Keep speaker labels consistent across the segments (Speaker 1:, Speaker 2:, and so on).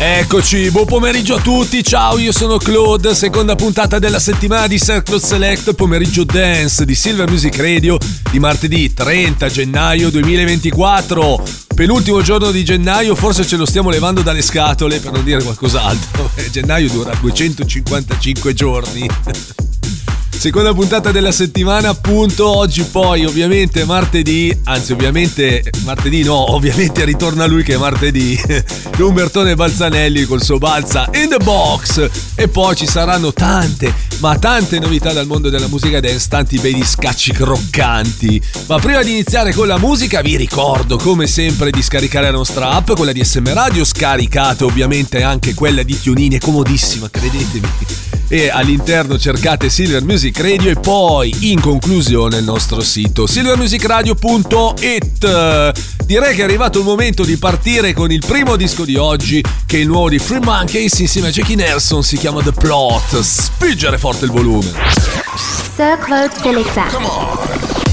Speaker 1: Eccoci, buon pomeriggio a tutti, ciao, io sono Claude, seconda puntata della settimana di Circle Select, pomeriggio dance di Silver Music Radio di martedì 30 gennaio 2024. Penultimo giorno di gennaio, forse ce lo stiamo levando dalle scatole per non dire qualcos'altro. gennaio dura 255 giorni. Seconda puntata della settimana, appunto. Oggi poi, ovviamente, martedì. Anzi, ovviamente, martedì no, ovviamente ritorna lui che è martedì. Umbertone Balzanelli col suo Balza in the box. E poi ci saranno tante, ma tante novità dal mondo della musica dance, tanti bei scacci croccanti. Ma prima di iniziare con la musica, vi ricordo, come sempre, di scaricare la nostra app, quella di SM Radio. Scaricate ovviamente anche quella di Tionini, è comodissima, credetemi e all'interno cercate Silver Music Radio e poi in conclusione il nostro sito silvermusicradio.it. Direi che è arrivato il momento di partire con il primo disco di oggi che è il nuovo di Free Monkeys insieme a Jackie Nelson, si chiama The Plot. Spingere forte il volume.
Speaker 2: Sir Claude Selecta.
Speaker 3: You'll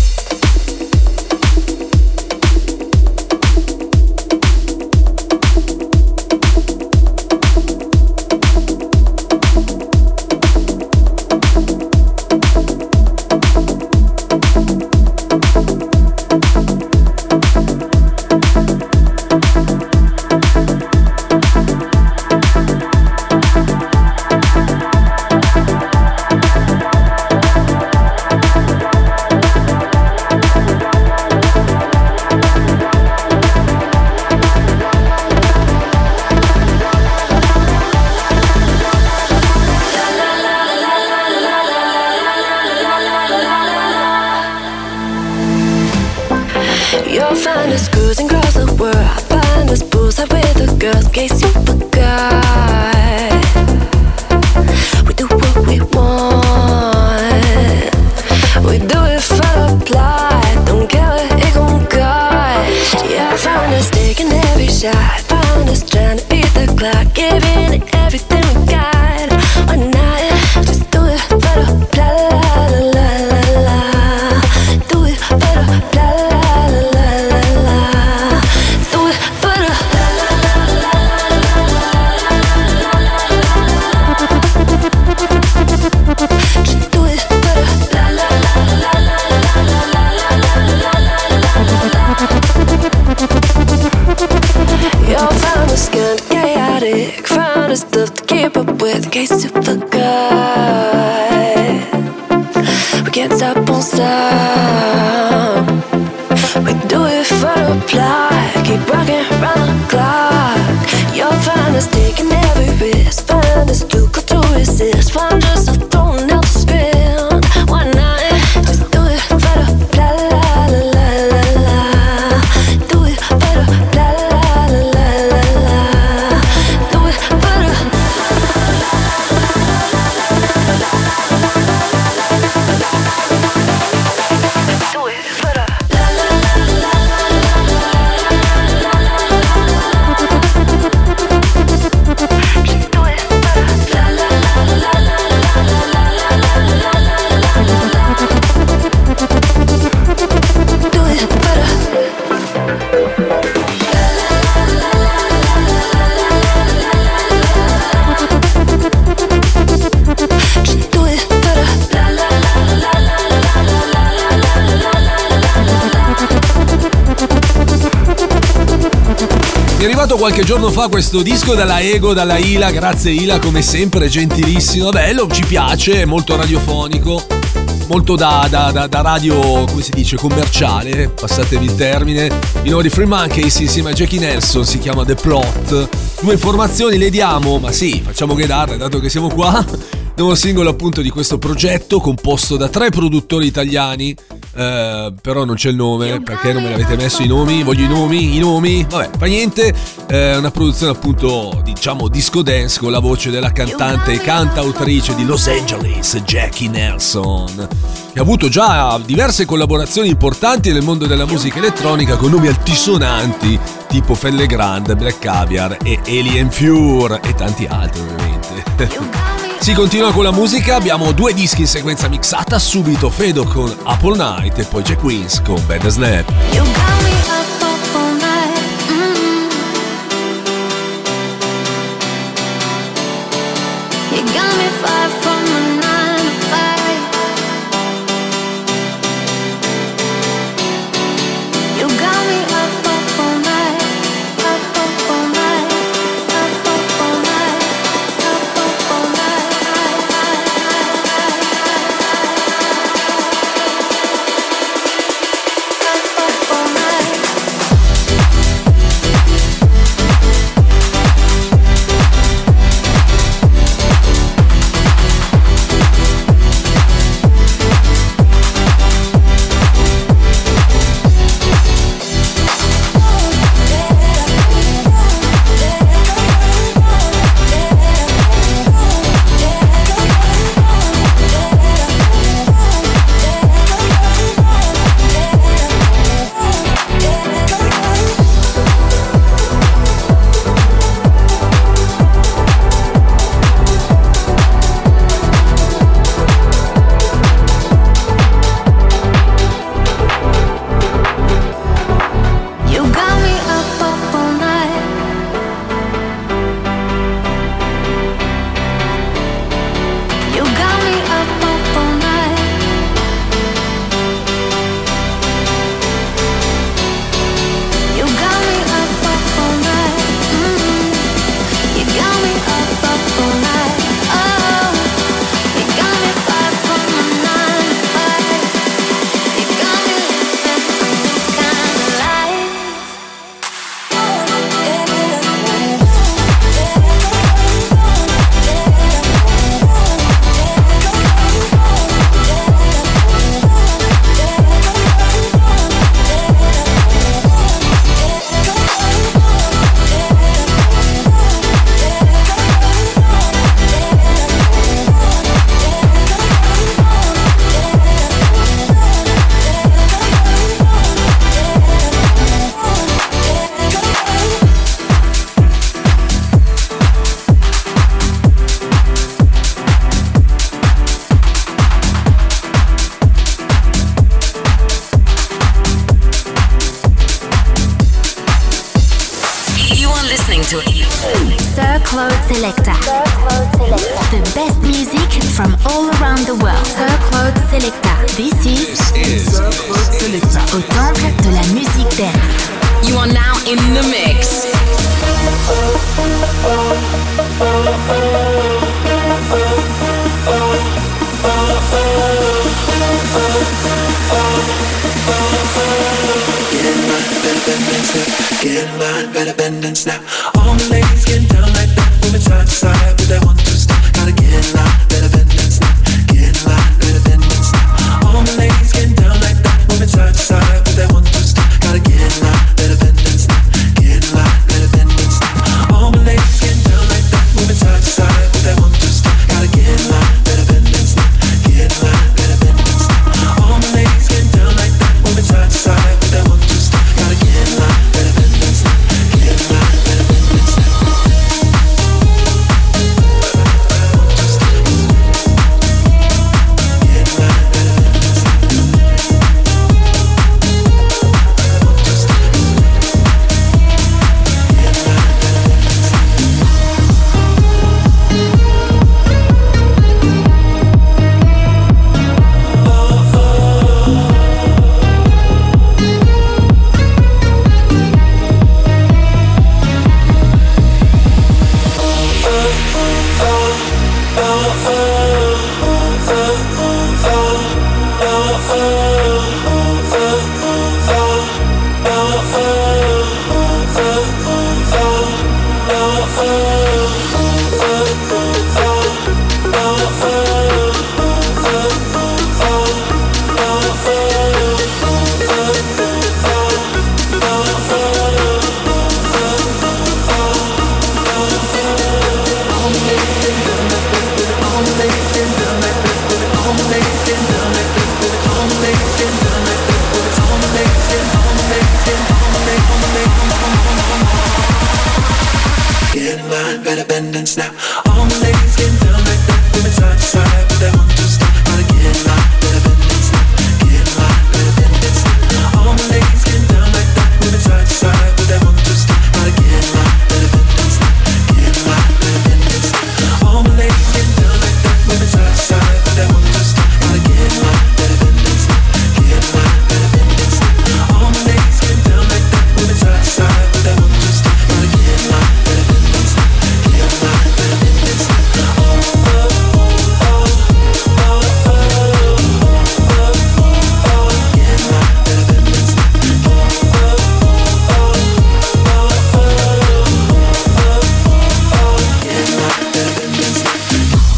Speaker 1: qualche giorno fa questo disco dalla Ego, dalla Ila, grazie Ila come sempre, gentilissimo, bello, ci piace, molto radiofonico, molto da, da- da- da radio, come si dice, commerciale, passatevi il termine. I nuovi Free Monkeys insieme a Jackie Nelson si chiama The Plot. Due informazioni le diamo, ma sì, facciamo che darle, dato che siamo qua. Nuovo singolo appunto di questo progetto composto da tre produttori italiani eh, però non c'è il nome, perché non me l'avete messo i nomi? Voglio i nomi, i nomi, vabbè, fa niente, è una produzione appunto, diciamo, disco dance con la voce della cantante e cantautrice di Los Angeles, Jackie Nelson, che ha avuto già diverse collaborazioni importanti nel mondo della musica elettronica con nomi altisonanti, tipo Felle Grand, Black Caviar e Alien Fure e tanti altri ovviamente. Si continua con la musica, abbiamo due dischi in sequenza mixata, subito Fedo con Apple Night e poi Jack Queens con Bad Snap.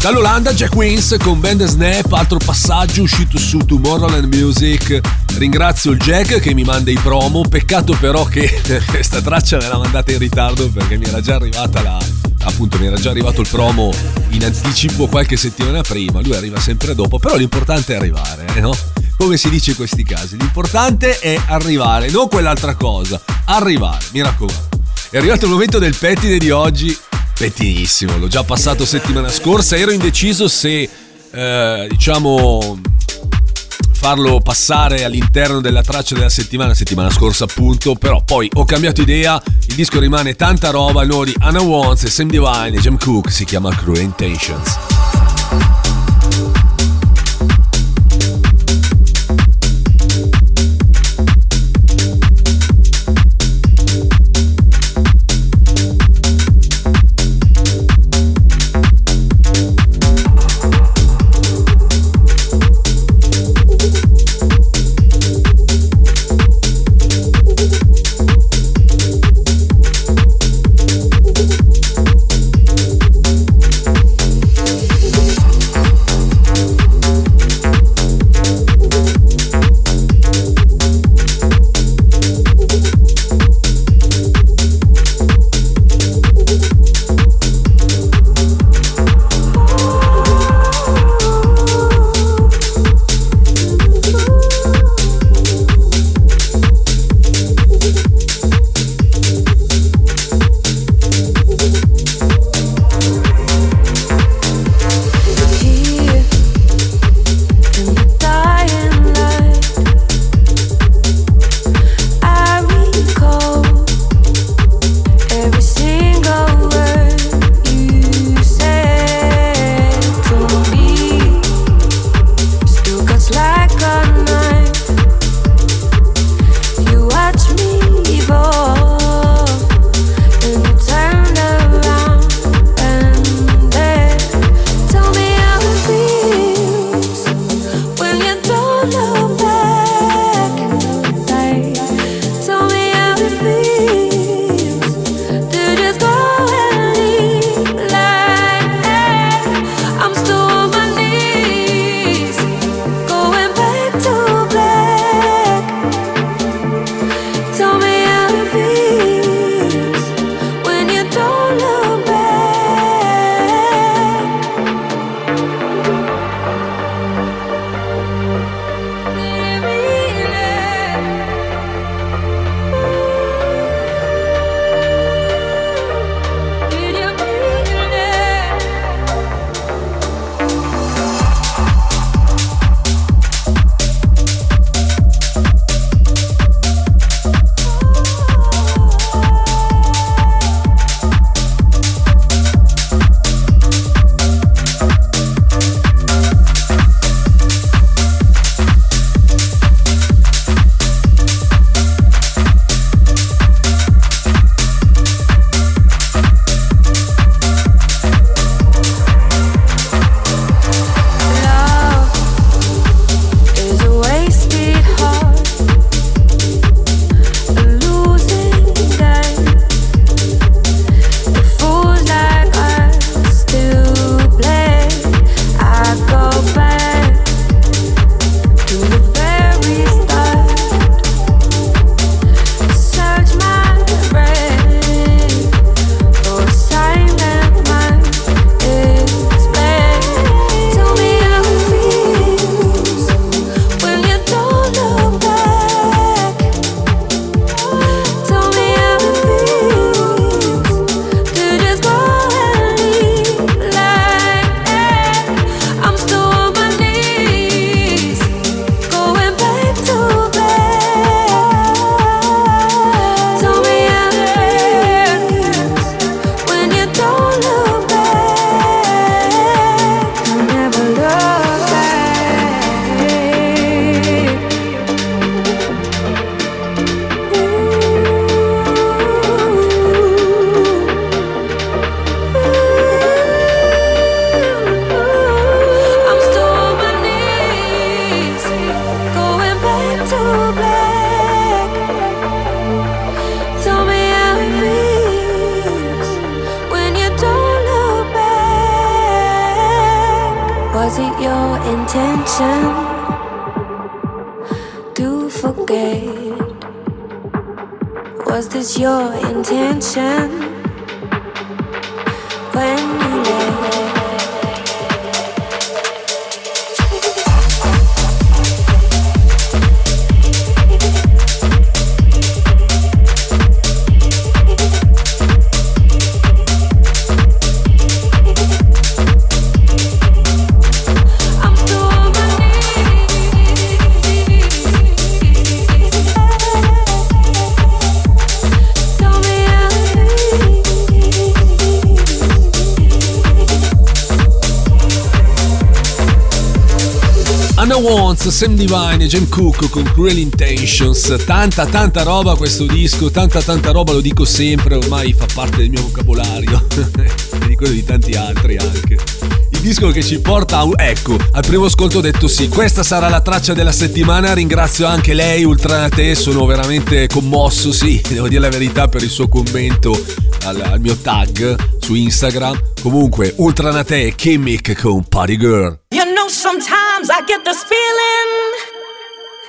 Speaker 1: Dall'Olanda Jack Wins con Band Snap, altro passaggio uscito su Tomorrowland Music. Ringrazio il Jack che mi manda i promo, peccato però che questa traccia me l'ha mandata in ritardo perché mi era già arrivata la... appunto mi era già arrivato il promo in anticipo qualche settimana prima, lui arriva sempre dopo, però l'importante è arrivare, eh, no? Come si dice in questi casi, l'importante è arrivare, non quell'altra cosa, arrivare, mi raccomando. È arrivato il momento del pettine di oggi pettinissimo, l'ho già passato settimana scorsa, ero indeciso se eh, diciamo farlo passare all'interno della traccia della settimana, settimana scorsa appunto, però poi ho cambiato idea, il disco rimane tanta roba, il nuovo di Anna Wants e Sam Divine e Jam Cook si chiama Cruel Intentions.
Speaker 4: Your intention to forget? Was this your intention when you left?
Speaker 1: Wants, Sam Divine e Jem Cook con Cruel Intentions. Tanta tanta roba questo disco, tanta tanta roba, lo dico sempre, ormai fa parte del mio vocabolario e di quello di tanti altri anche. Il disco che ci porta a. Ecco, al primo ascolto ho detto sì, questa sarà la traccia della settimana, ringrazio anche lei, Ultranate, sono veramente commosso, sì, devo dire la verità per il suo commento al, al mio tag su Instagram. Comunque, Ultranate e Kimmick con Party Girl.
Speaker 5: You know, sometimes I get this feeling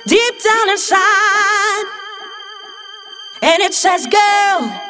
Speaker 5: deep down inside, and it says, Girl,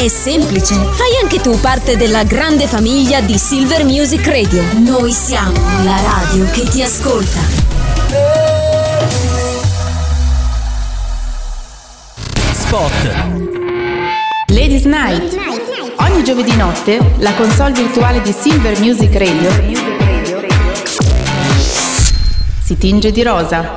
Speaker 6: È semplice, fai anche tu parte della grande famiglia di Silver Music Radio. Noi siamo la radio che ti ascolta.
Speaker 7: Spot.
Speaker 8: Ladies Night. Ogni giovedì notte la console virtuale di Silver Music Radio si tinge di rosa.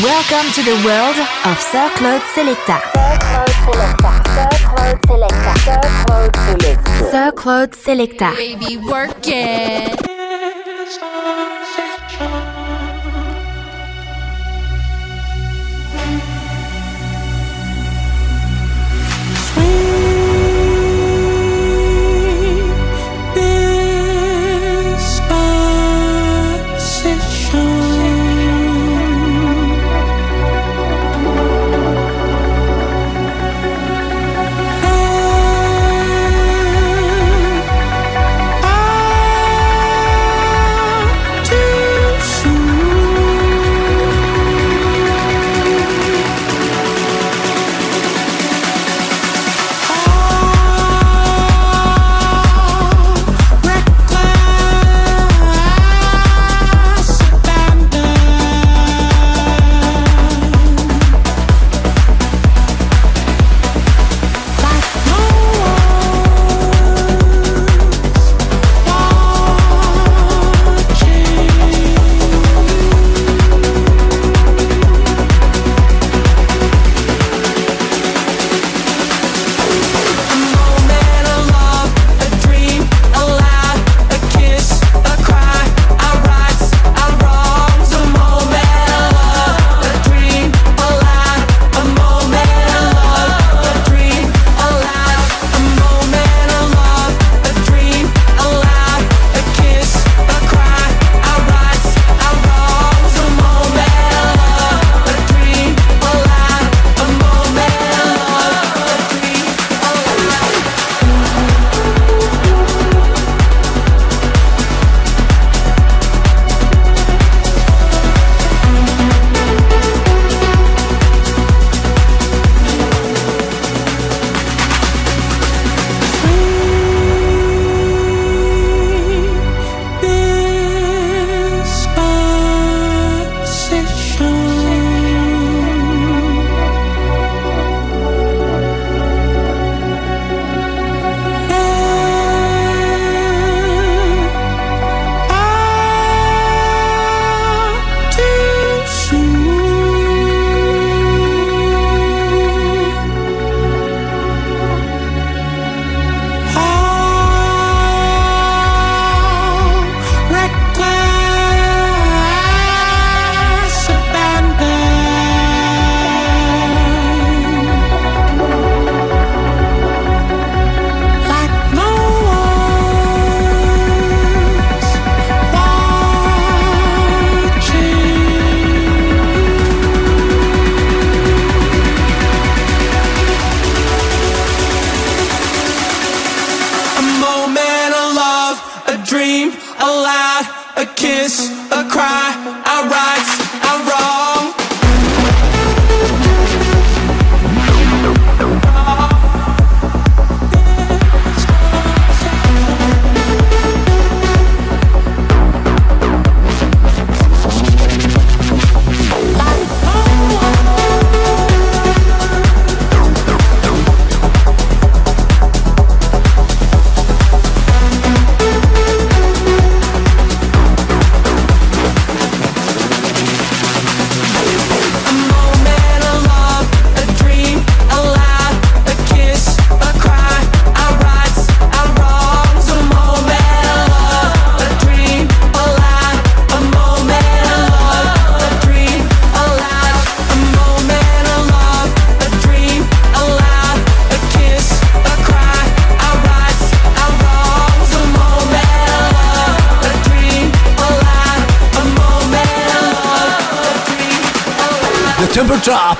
Speaker 2: Welcome to the world of Sir Claude Selecta. Sir Claude Selecta.
Speaker 9: Claude Selecta. Sir Claude Selecta. Sir Claude Selecta. Baby
Speaker 1: work it.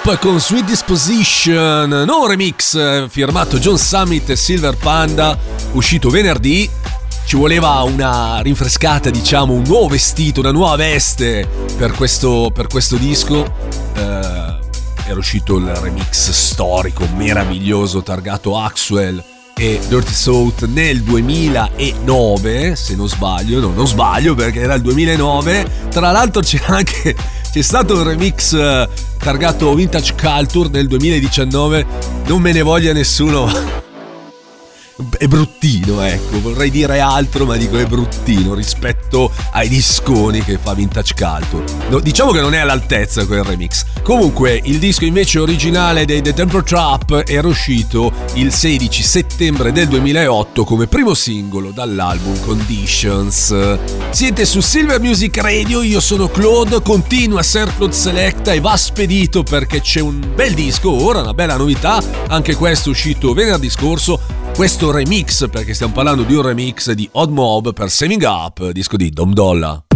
Speaker 1: Trap con Sweet Disposition, nuovo remix eh, firmato John Summit e Silver Panda, uscito venerdì. Ci voleva una rinfrescata, diciamo, un nuovo vestito, una nuova veste per questo, per questo disco. Eh, era uscito il remix storico, meraviglioso, targato Axwell e Dirty South nel 2009, se non sbaglio, no, non sbaglio perché era il 2009. Tra l'altro c'era anche c'è stato un remix eh, targato Vintage Culture nel 2019, non me ne voglia nessuno. È bruttino, ecco, vorrei dire altro, ma dico è bruttino rispetto ai disconi che fa Vintage Culture. No, diciamo che non è all'altezza quel remix. Comunque, il disco invece originale dei The Temper Trap era uscito il 16 settembre del 2008 come primo singolo dall'album Conditions. Siete su Silver Music Radio, io sono Claude, continua Sir Claude Selecta e va spedito perché c'è un bel disco ora, una bella novità, anche questo uscito venerdì scorso questo remix, perché stiamo parlando di un remix di Odd Mob per Saving Up, disco di Dom Dolla.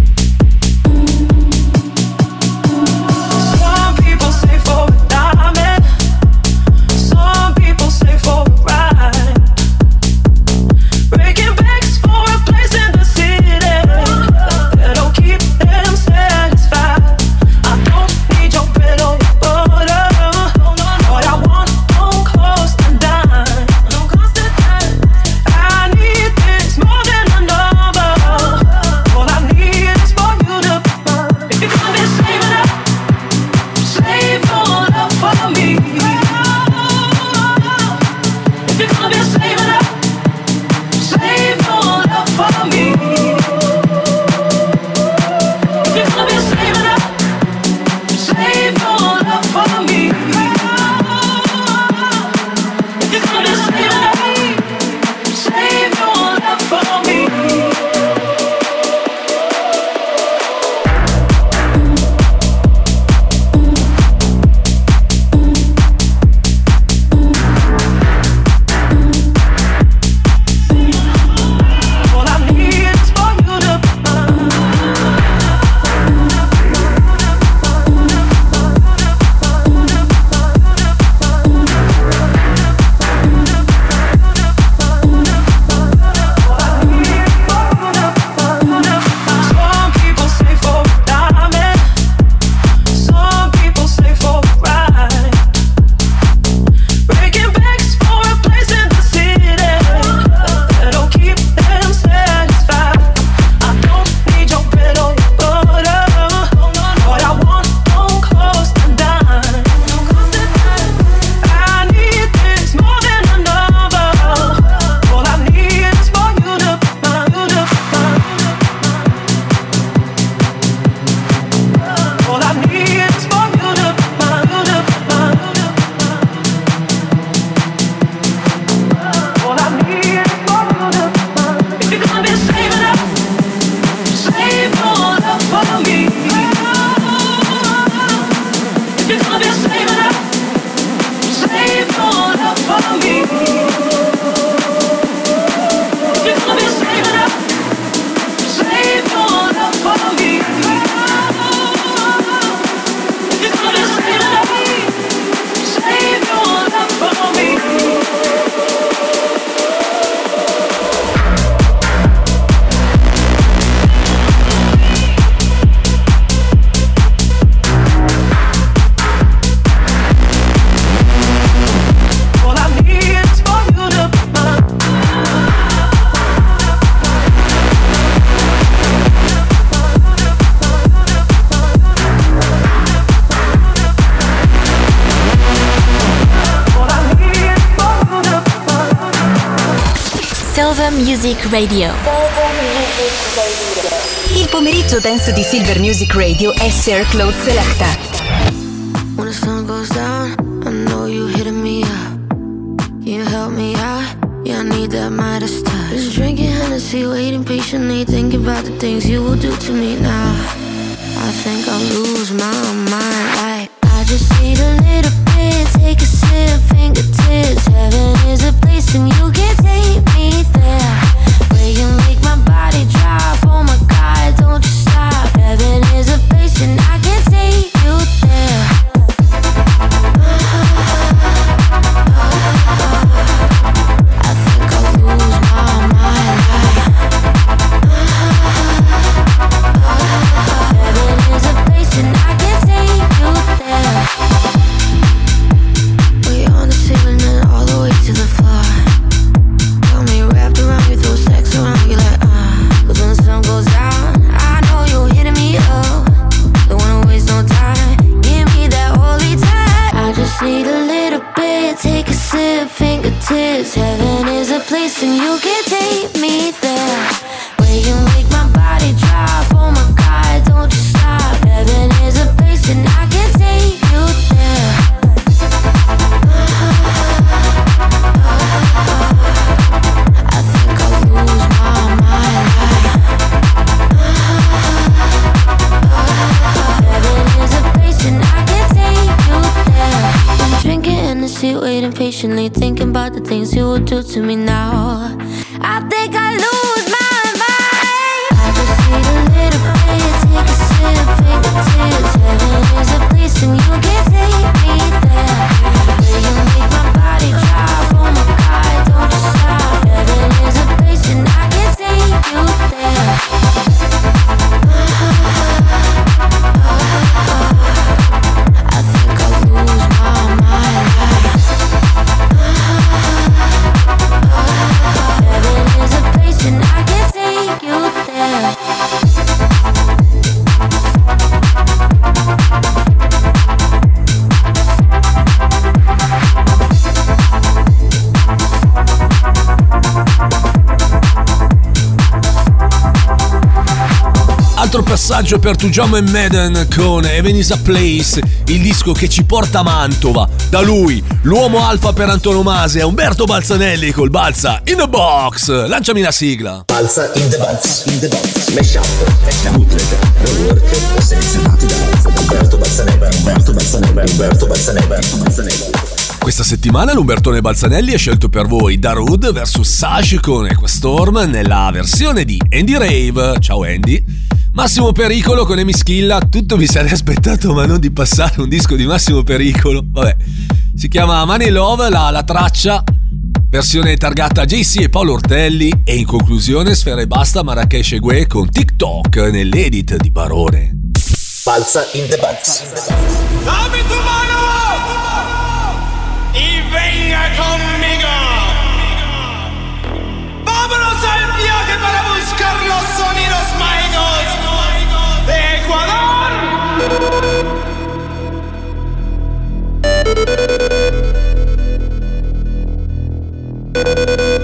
Speaker 2: Music Radio.
Speaker 6: Il pomeriggio dance di Silver Music Radio è Sir Claude Selecta.
Speaker 4: When the sun goes down, I know you hitting me up. You help me out? Yeah, I need that Midas touch. Been drinking Hennessy, waiting patiently, thinking about the things you will do to me now. I think I'll lose my and you can
Speaker 1: Altro passaggio per Tujamo e Madden con Heaven is a Place, il disco che ci porta a Mantova. Da lui, l'uomo alfa per antonomasia, Umberto Balzanelli col Balza in the box. Lanciami la sigla.
Speaker 7: Balsa in the box, in the box, mash up, bootleg, rework, selezionati da Umberto Balzaneva, Umberto Balzaneva, Umberto Balzaneva, Umberto Balzaneva.
Speaker 1: Questa settimana l'Umbertone Balzanelli ha scelto per voi Darude vs Sash con Equastorm nella versione di Andy Rave. Ciao Andy. Massimo Pericolo con Emi Schilla. Tutto vi sarei aspettato, ma non di passare un disco di Massimo Pericolo. Vabbè, si chiama Money Love, la, la traccia. Versione targata JC e Paolo Ortelli. E in conclusione, Sfera e Basta Marrakesh e Gue con TikTok nell'edit di Barone.
Speaker 7: Balsa in the box.
Speaker 9: Dame tu mano y venga conmigo. Vámonos al viaje para buscar los sonidos De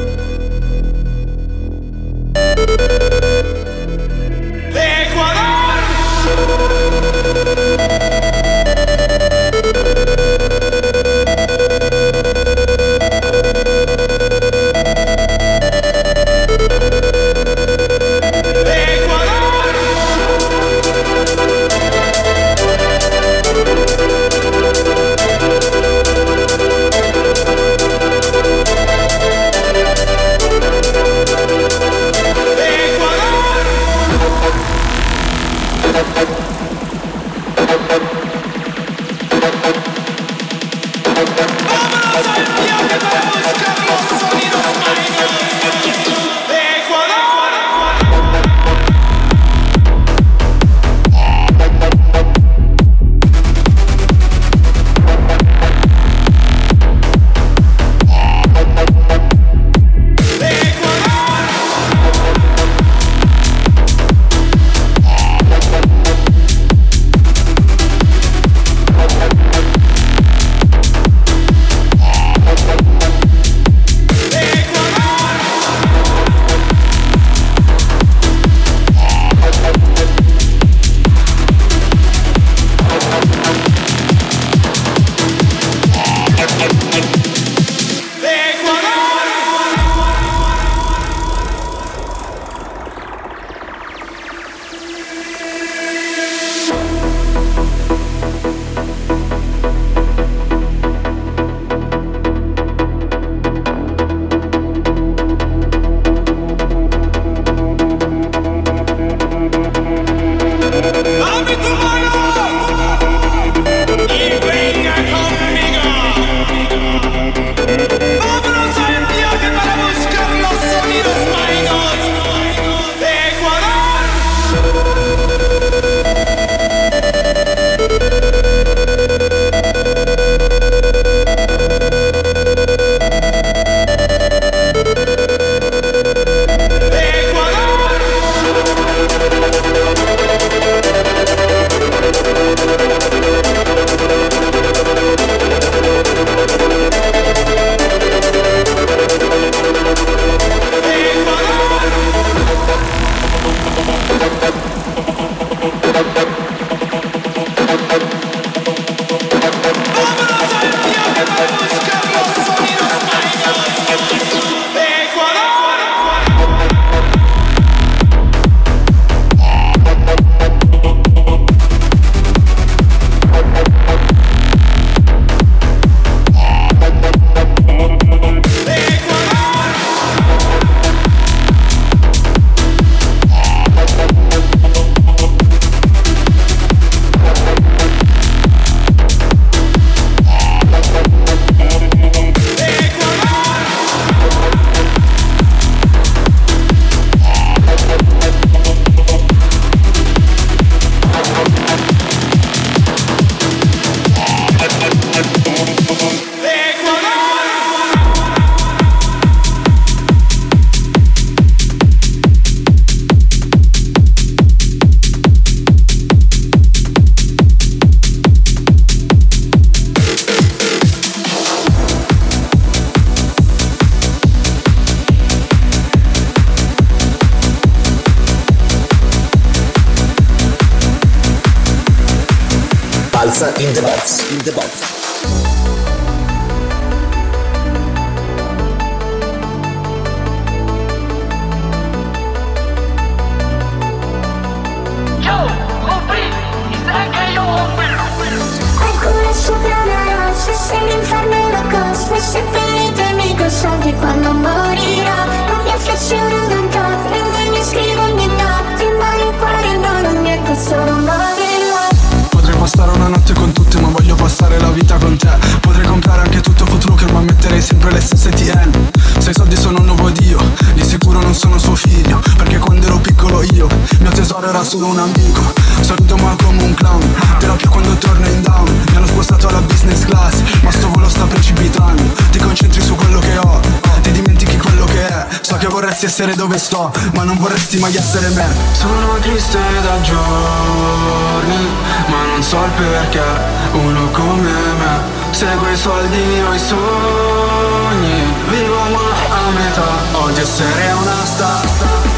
Speaker 10: era solo un amico Solito ma come un clown, terapia quando torno in down Mi hanno spostato alla business class, ma sto volo sta precipitando Ti concentri su quello che ho, ti dimentichi quello che è So che vorresti essere dove sto, ma non vorresti mai essere me. Sono triste da giorni, ma non so il perché Uno come me segue i soldi o i sogni Vivo ma a metà, odio essere una star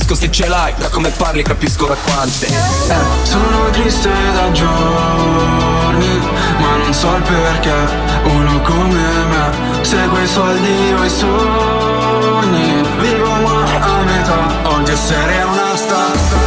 Speaker 10: capisco se ce l'hai Da come parli capisco da quante. Eh. Sono triste da giorni Ma non so il perché. Uno come me Segue i soldi o i sogni. Vivo ma a metà Odio essere una star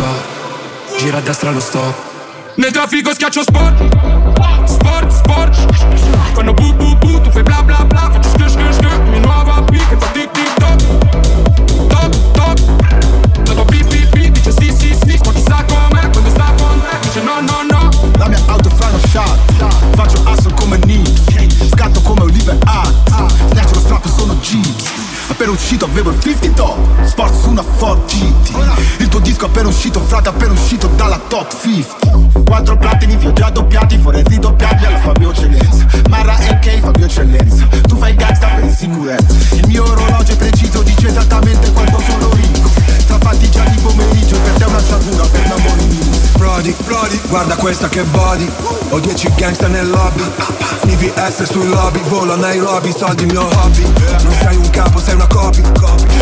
Speaker 10: so Gira a destra lo stop Nel traffico schiaccio sport Sport, sport. Quando bu bu bu tu fai bla bla bla Faccio skr skr skr Mi nuova che fa tic tic toc
Speaker 11: Appena uscito avevo il 50 top. Sport su una Ford GT Il tuo disco appena uscito frate appena uscito dalla top 50 Quattro platini vi ho già doppiati Vorrei ridoppiarli alla Fabio Eccellenza Marra NK Fabio Eccellenza Tu fai gangsta per insicurezza Il mio orologio è preciso dice esattamente quanto sono ricco. Tra fatti già di pomeriggio Per te una sciagura per l'amore mio Brody
Speaker 12: esplodi Guarda questa che body. Ho 10 gangsta nel lobby. Snivi S sui lobby Volo a Nairobi, soldi il mio hobby. Non sei un capo, sei una copy.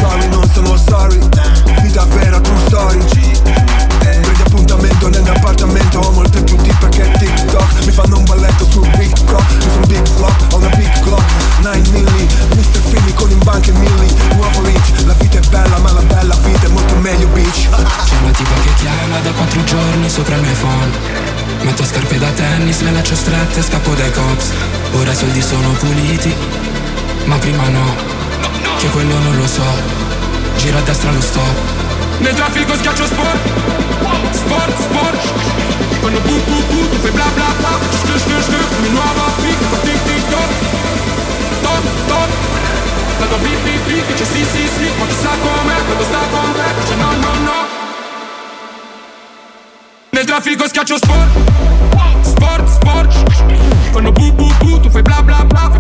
Speaker 12: Sorry, non sono sorry. Vita vera, true story appuntamento nel Ho molte più tipe che TikTok. Mi fanno un balletto sul big clock Io sono big flop, ho una big clock 9 milli, Mr. Fini con in banca e milli Nuovo rich, la vita è bella ma la bella vita è molto meglio bitch.
Speaker 13: C'è una tipa che chiama da quattro giorni sopra il mio iPhone Metto scarpe da tennis, le laccio strette, scappo dai cops. Ora i soldi sono puliti, ma prima no Che quello non lo so. Gira a destra lo stop Nel traffico schiaccio sport. Sport, sport. Quando bu bu bu tu fai bla bla bla. Skr skr skr Mi nuova pick, fa tic tic toc Toc toc tua beep beep beep Dice sì sì sì Ma chissà com'è quando sta con te Dice no no no nel traffico schiaccio sport. Sport, sport. Quando bu bu bu tu fai bla bla bla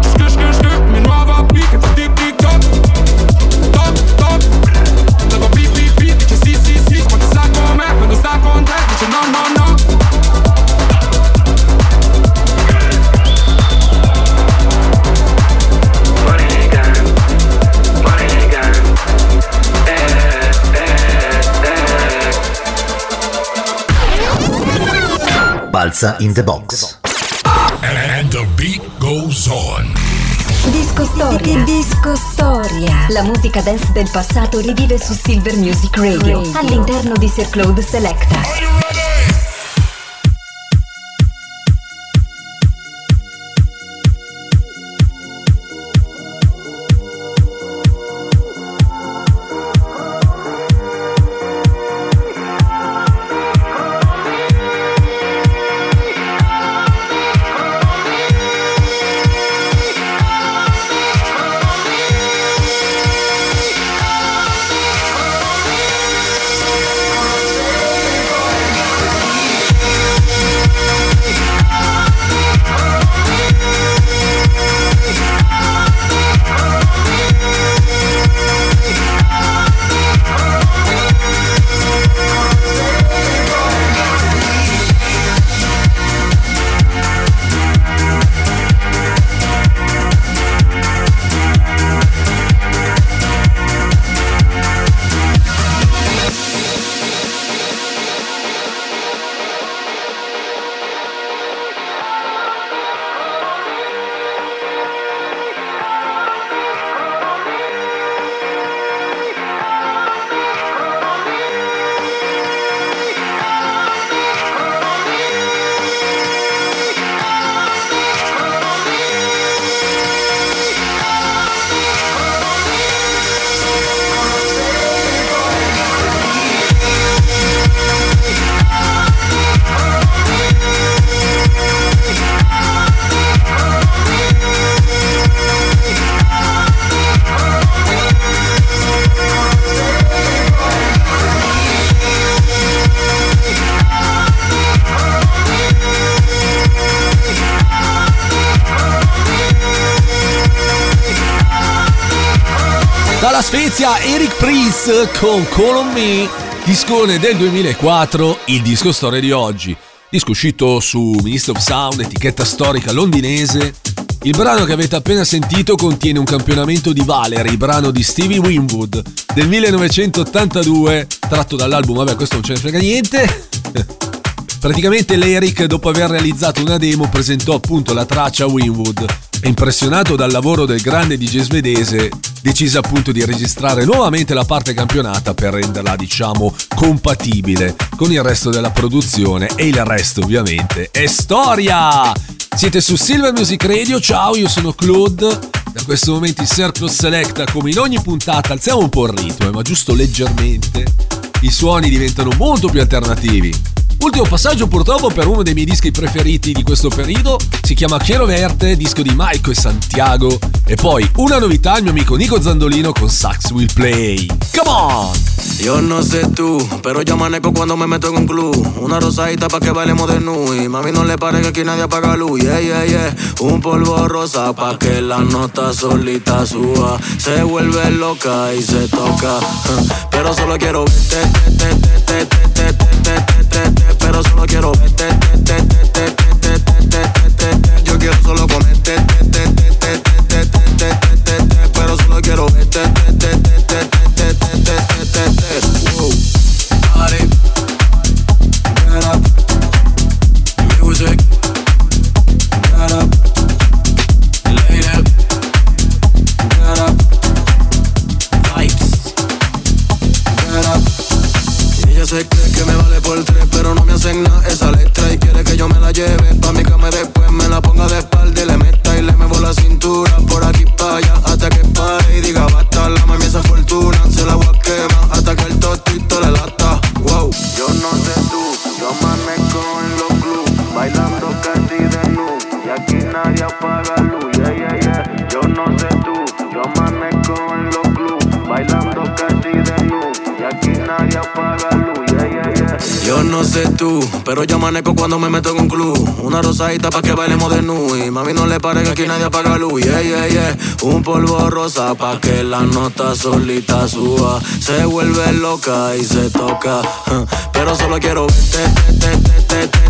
Speaker 7: Balza in the box.
Speaker 14: And the beat goes on.
Speaker 15: Disco Storia. Disco Storia. La musica dance del passato rivive su Silver Music Radio. All'interno di Sir Claude Selecta.
Speaker 1: Con Call on discone del 2004, il disco storia di oggi. Disco uscito su Ministry of Sound, etichetta storica londinese. Il brano che avete appena sentito contiene un campionamento di Valerie, brano di Stevie Winwood del 1982, tratto dall'album, vabbè questo non ce ne frega niente. Praticamente l'Eric, dopo aver realizzato una demo, presentò appunto la traccia a Winwood e impressionato dal lavoro del grande DJ svedese, decise appunto di registrare nuovamente la parte campionata per renderla, diciamo, compatibile con il resto della produzione e il resto ovviamente è storia! Siete su Silver Music Radio, ciao, io sono Claude. Da questo momento il Circle Selecta, come in ogni puntata, alziamo un po' il ritmo, eh, ma giusto leggermente. I suoni diventano molto più alternativi. Ultimo passaggio purtroppo per uno dei miei dischi preferiti di questo periodo, si chiama Chiero Verte, disco di Maiko e Santiago. E poi una novità, il mio amico Nico Zandolino con Sax Will Play. Come on!
Speaker 16: Yo no sé tú, pero yo manejo cuando me meto en un club. Una rosadita pa' que bailemos de y Mami, no le pare que aquí nadie apaga luz. Yeah, yeah, yeah. Un polvo rosa pa' que la nota solita suba. Se vuelve loca y se toca. Pero solo quiero verte, te, te, te, te, te, pero solo quiero verte, yo quiero solo ponerte, pero solo quiero verte. Pero yo manejo cuando me meto en un club. Una rosadita pa' que bailemos de nui. Mami, no le pare que aquí nadie apaga luz. Yeah, yeah, yeah. Un polvo rosa pa' que la nota solita suba. Se vuelve loca y se toca. Pero solo quiero verte, te, te, te, te,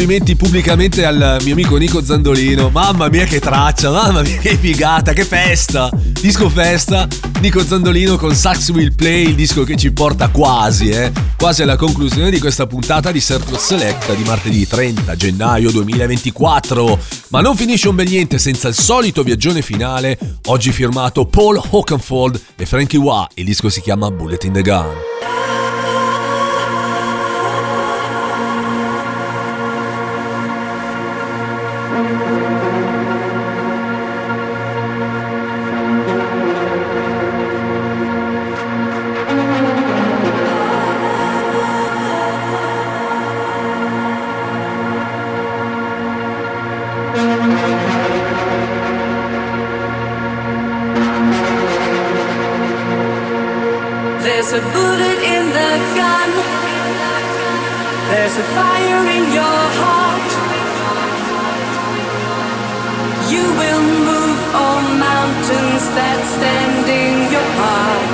Speaker 1: complimenti pubblicamente al mio amico Nico Zandolino. Mamma mia che traccia, mamma mia che figata, che festa. Disco festa, Nico Zandolino con Sax Will Play, il disco che ci porta quasi, eh, quasi alla conclusione di questa puntata di Circle Select di martedì 30 gennaio 2024. Ma non finisce un bel niente senza il solito viaggione finale, oggi firmato Paul Hawkenfold e Frankie Wah. Il disco si chiama Bullet in the Gun.
Speaker 17: There's a bullet in the gun. There's a fire in your heart. You will move all mountains that stand in your path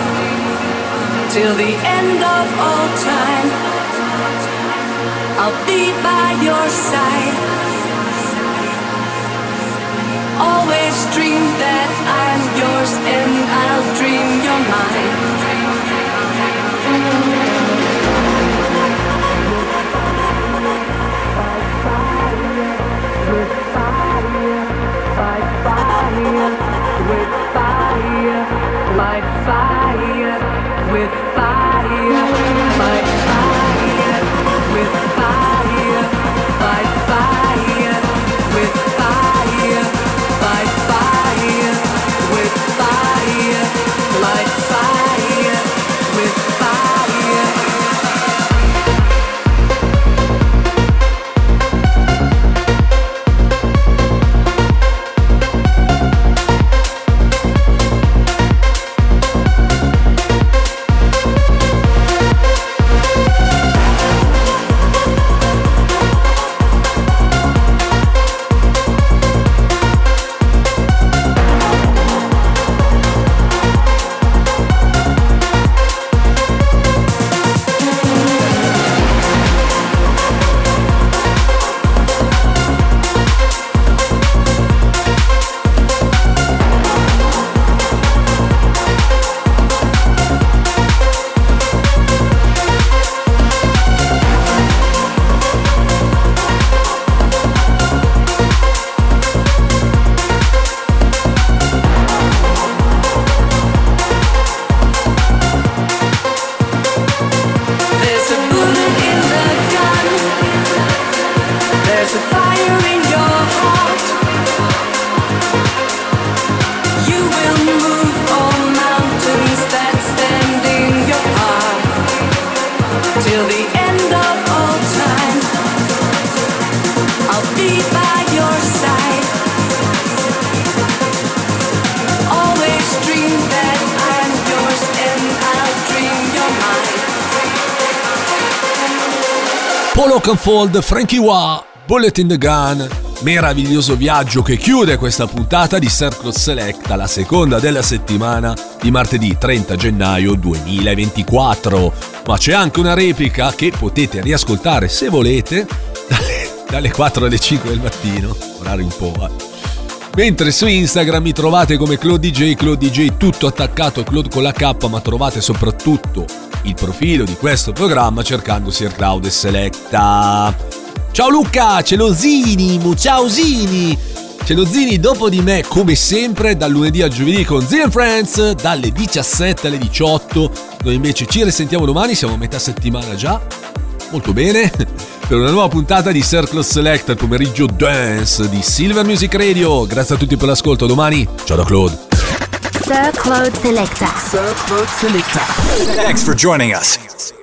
Speaker 17: till the end of all time. I'll be by your side. Always dream that I'm yours and I'll dream you're mine. Light fire with fire,
Speaker 1: Paul Oakenfold, Frankie Wah, Bullet in the Gun. Meraviglioso viaggio che chiude questa puntata di Circle Selecta, la seconda della settimana di martedì 30 gennaio 2024. Ma c'è anche una replica che potete riascoltare se volete dalle, dalle 4 alle 5 del mattino, orari un po'. eh. Mentre su Instagram mi trovate come Claude DJ, Claude DJ tutto attaccato, Claude con la K, ma trovate soprattutto il profilo di questo programma cercando Sir Cloud e Selecta. Ciao Luca, c'è lo Zini, mu- ciao! C'è lo Zini dopo di me, come sempre, dal lunedì al giovedì con and Friends, dalle 17 alle 18. Noi invece ci risentiamo domani, siamo a metà settimana già. Molto bene. Per una nuova puntata di Circle Select al pomeriggio dance di Silver Music Radio. Grazie a tutti per l'ascolto. Domani. Ciao da Claude.
Speaker 2: Sir Claude Selecta.
Speaker 18: Thanks for joining us.